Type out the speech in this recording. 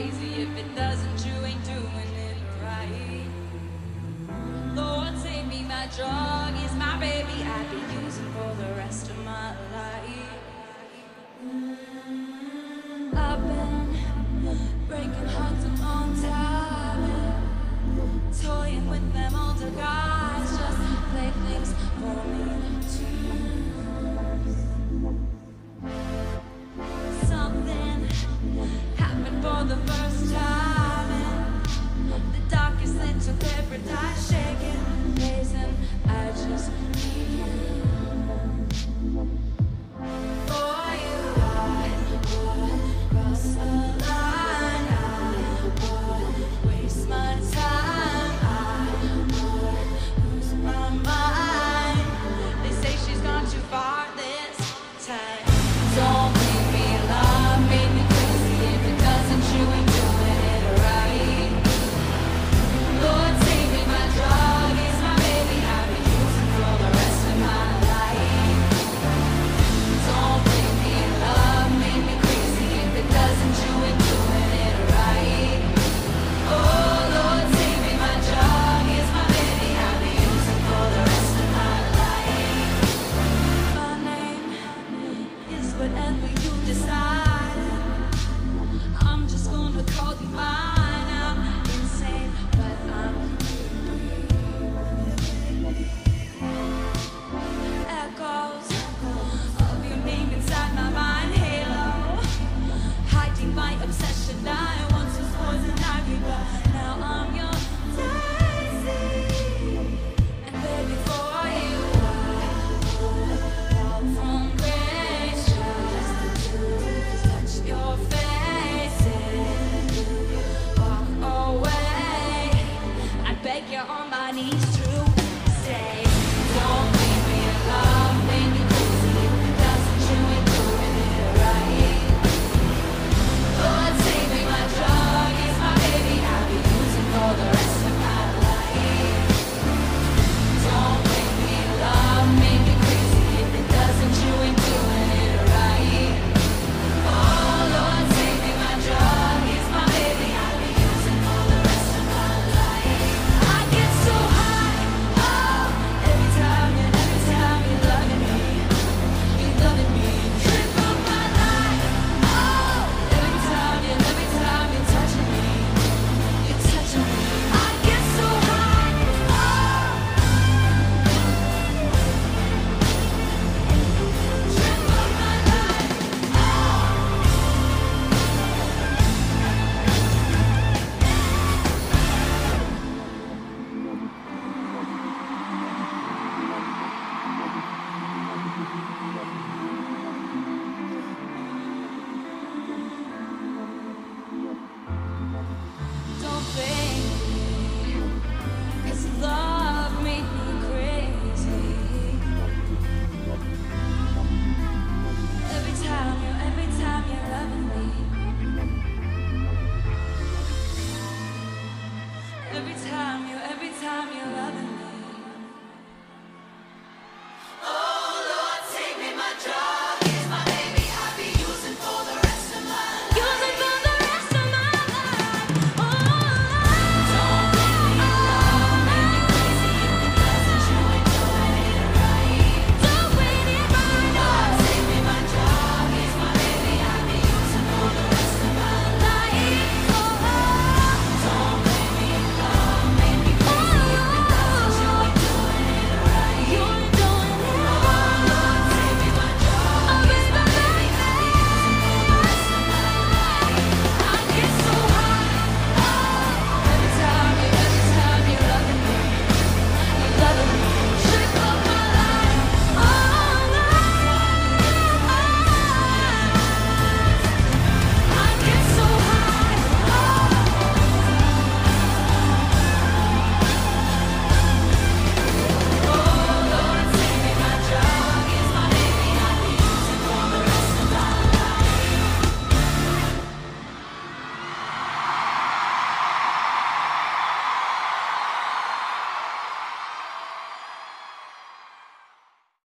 crazy. If it doesn't, you ain't doing it right. Lord, save me, my drug is my baby. I'd be using for the rest of my life.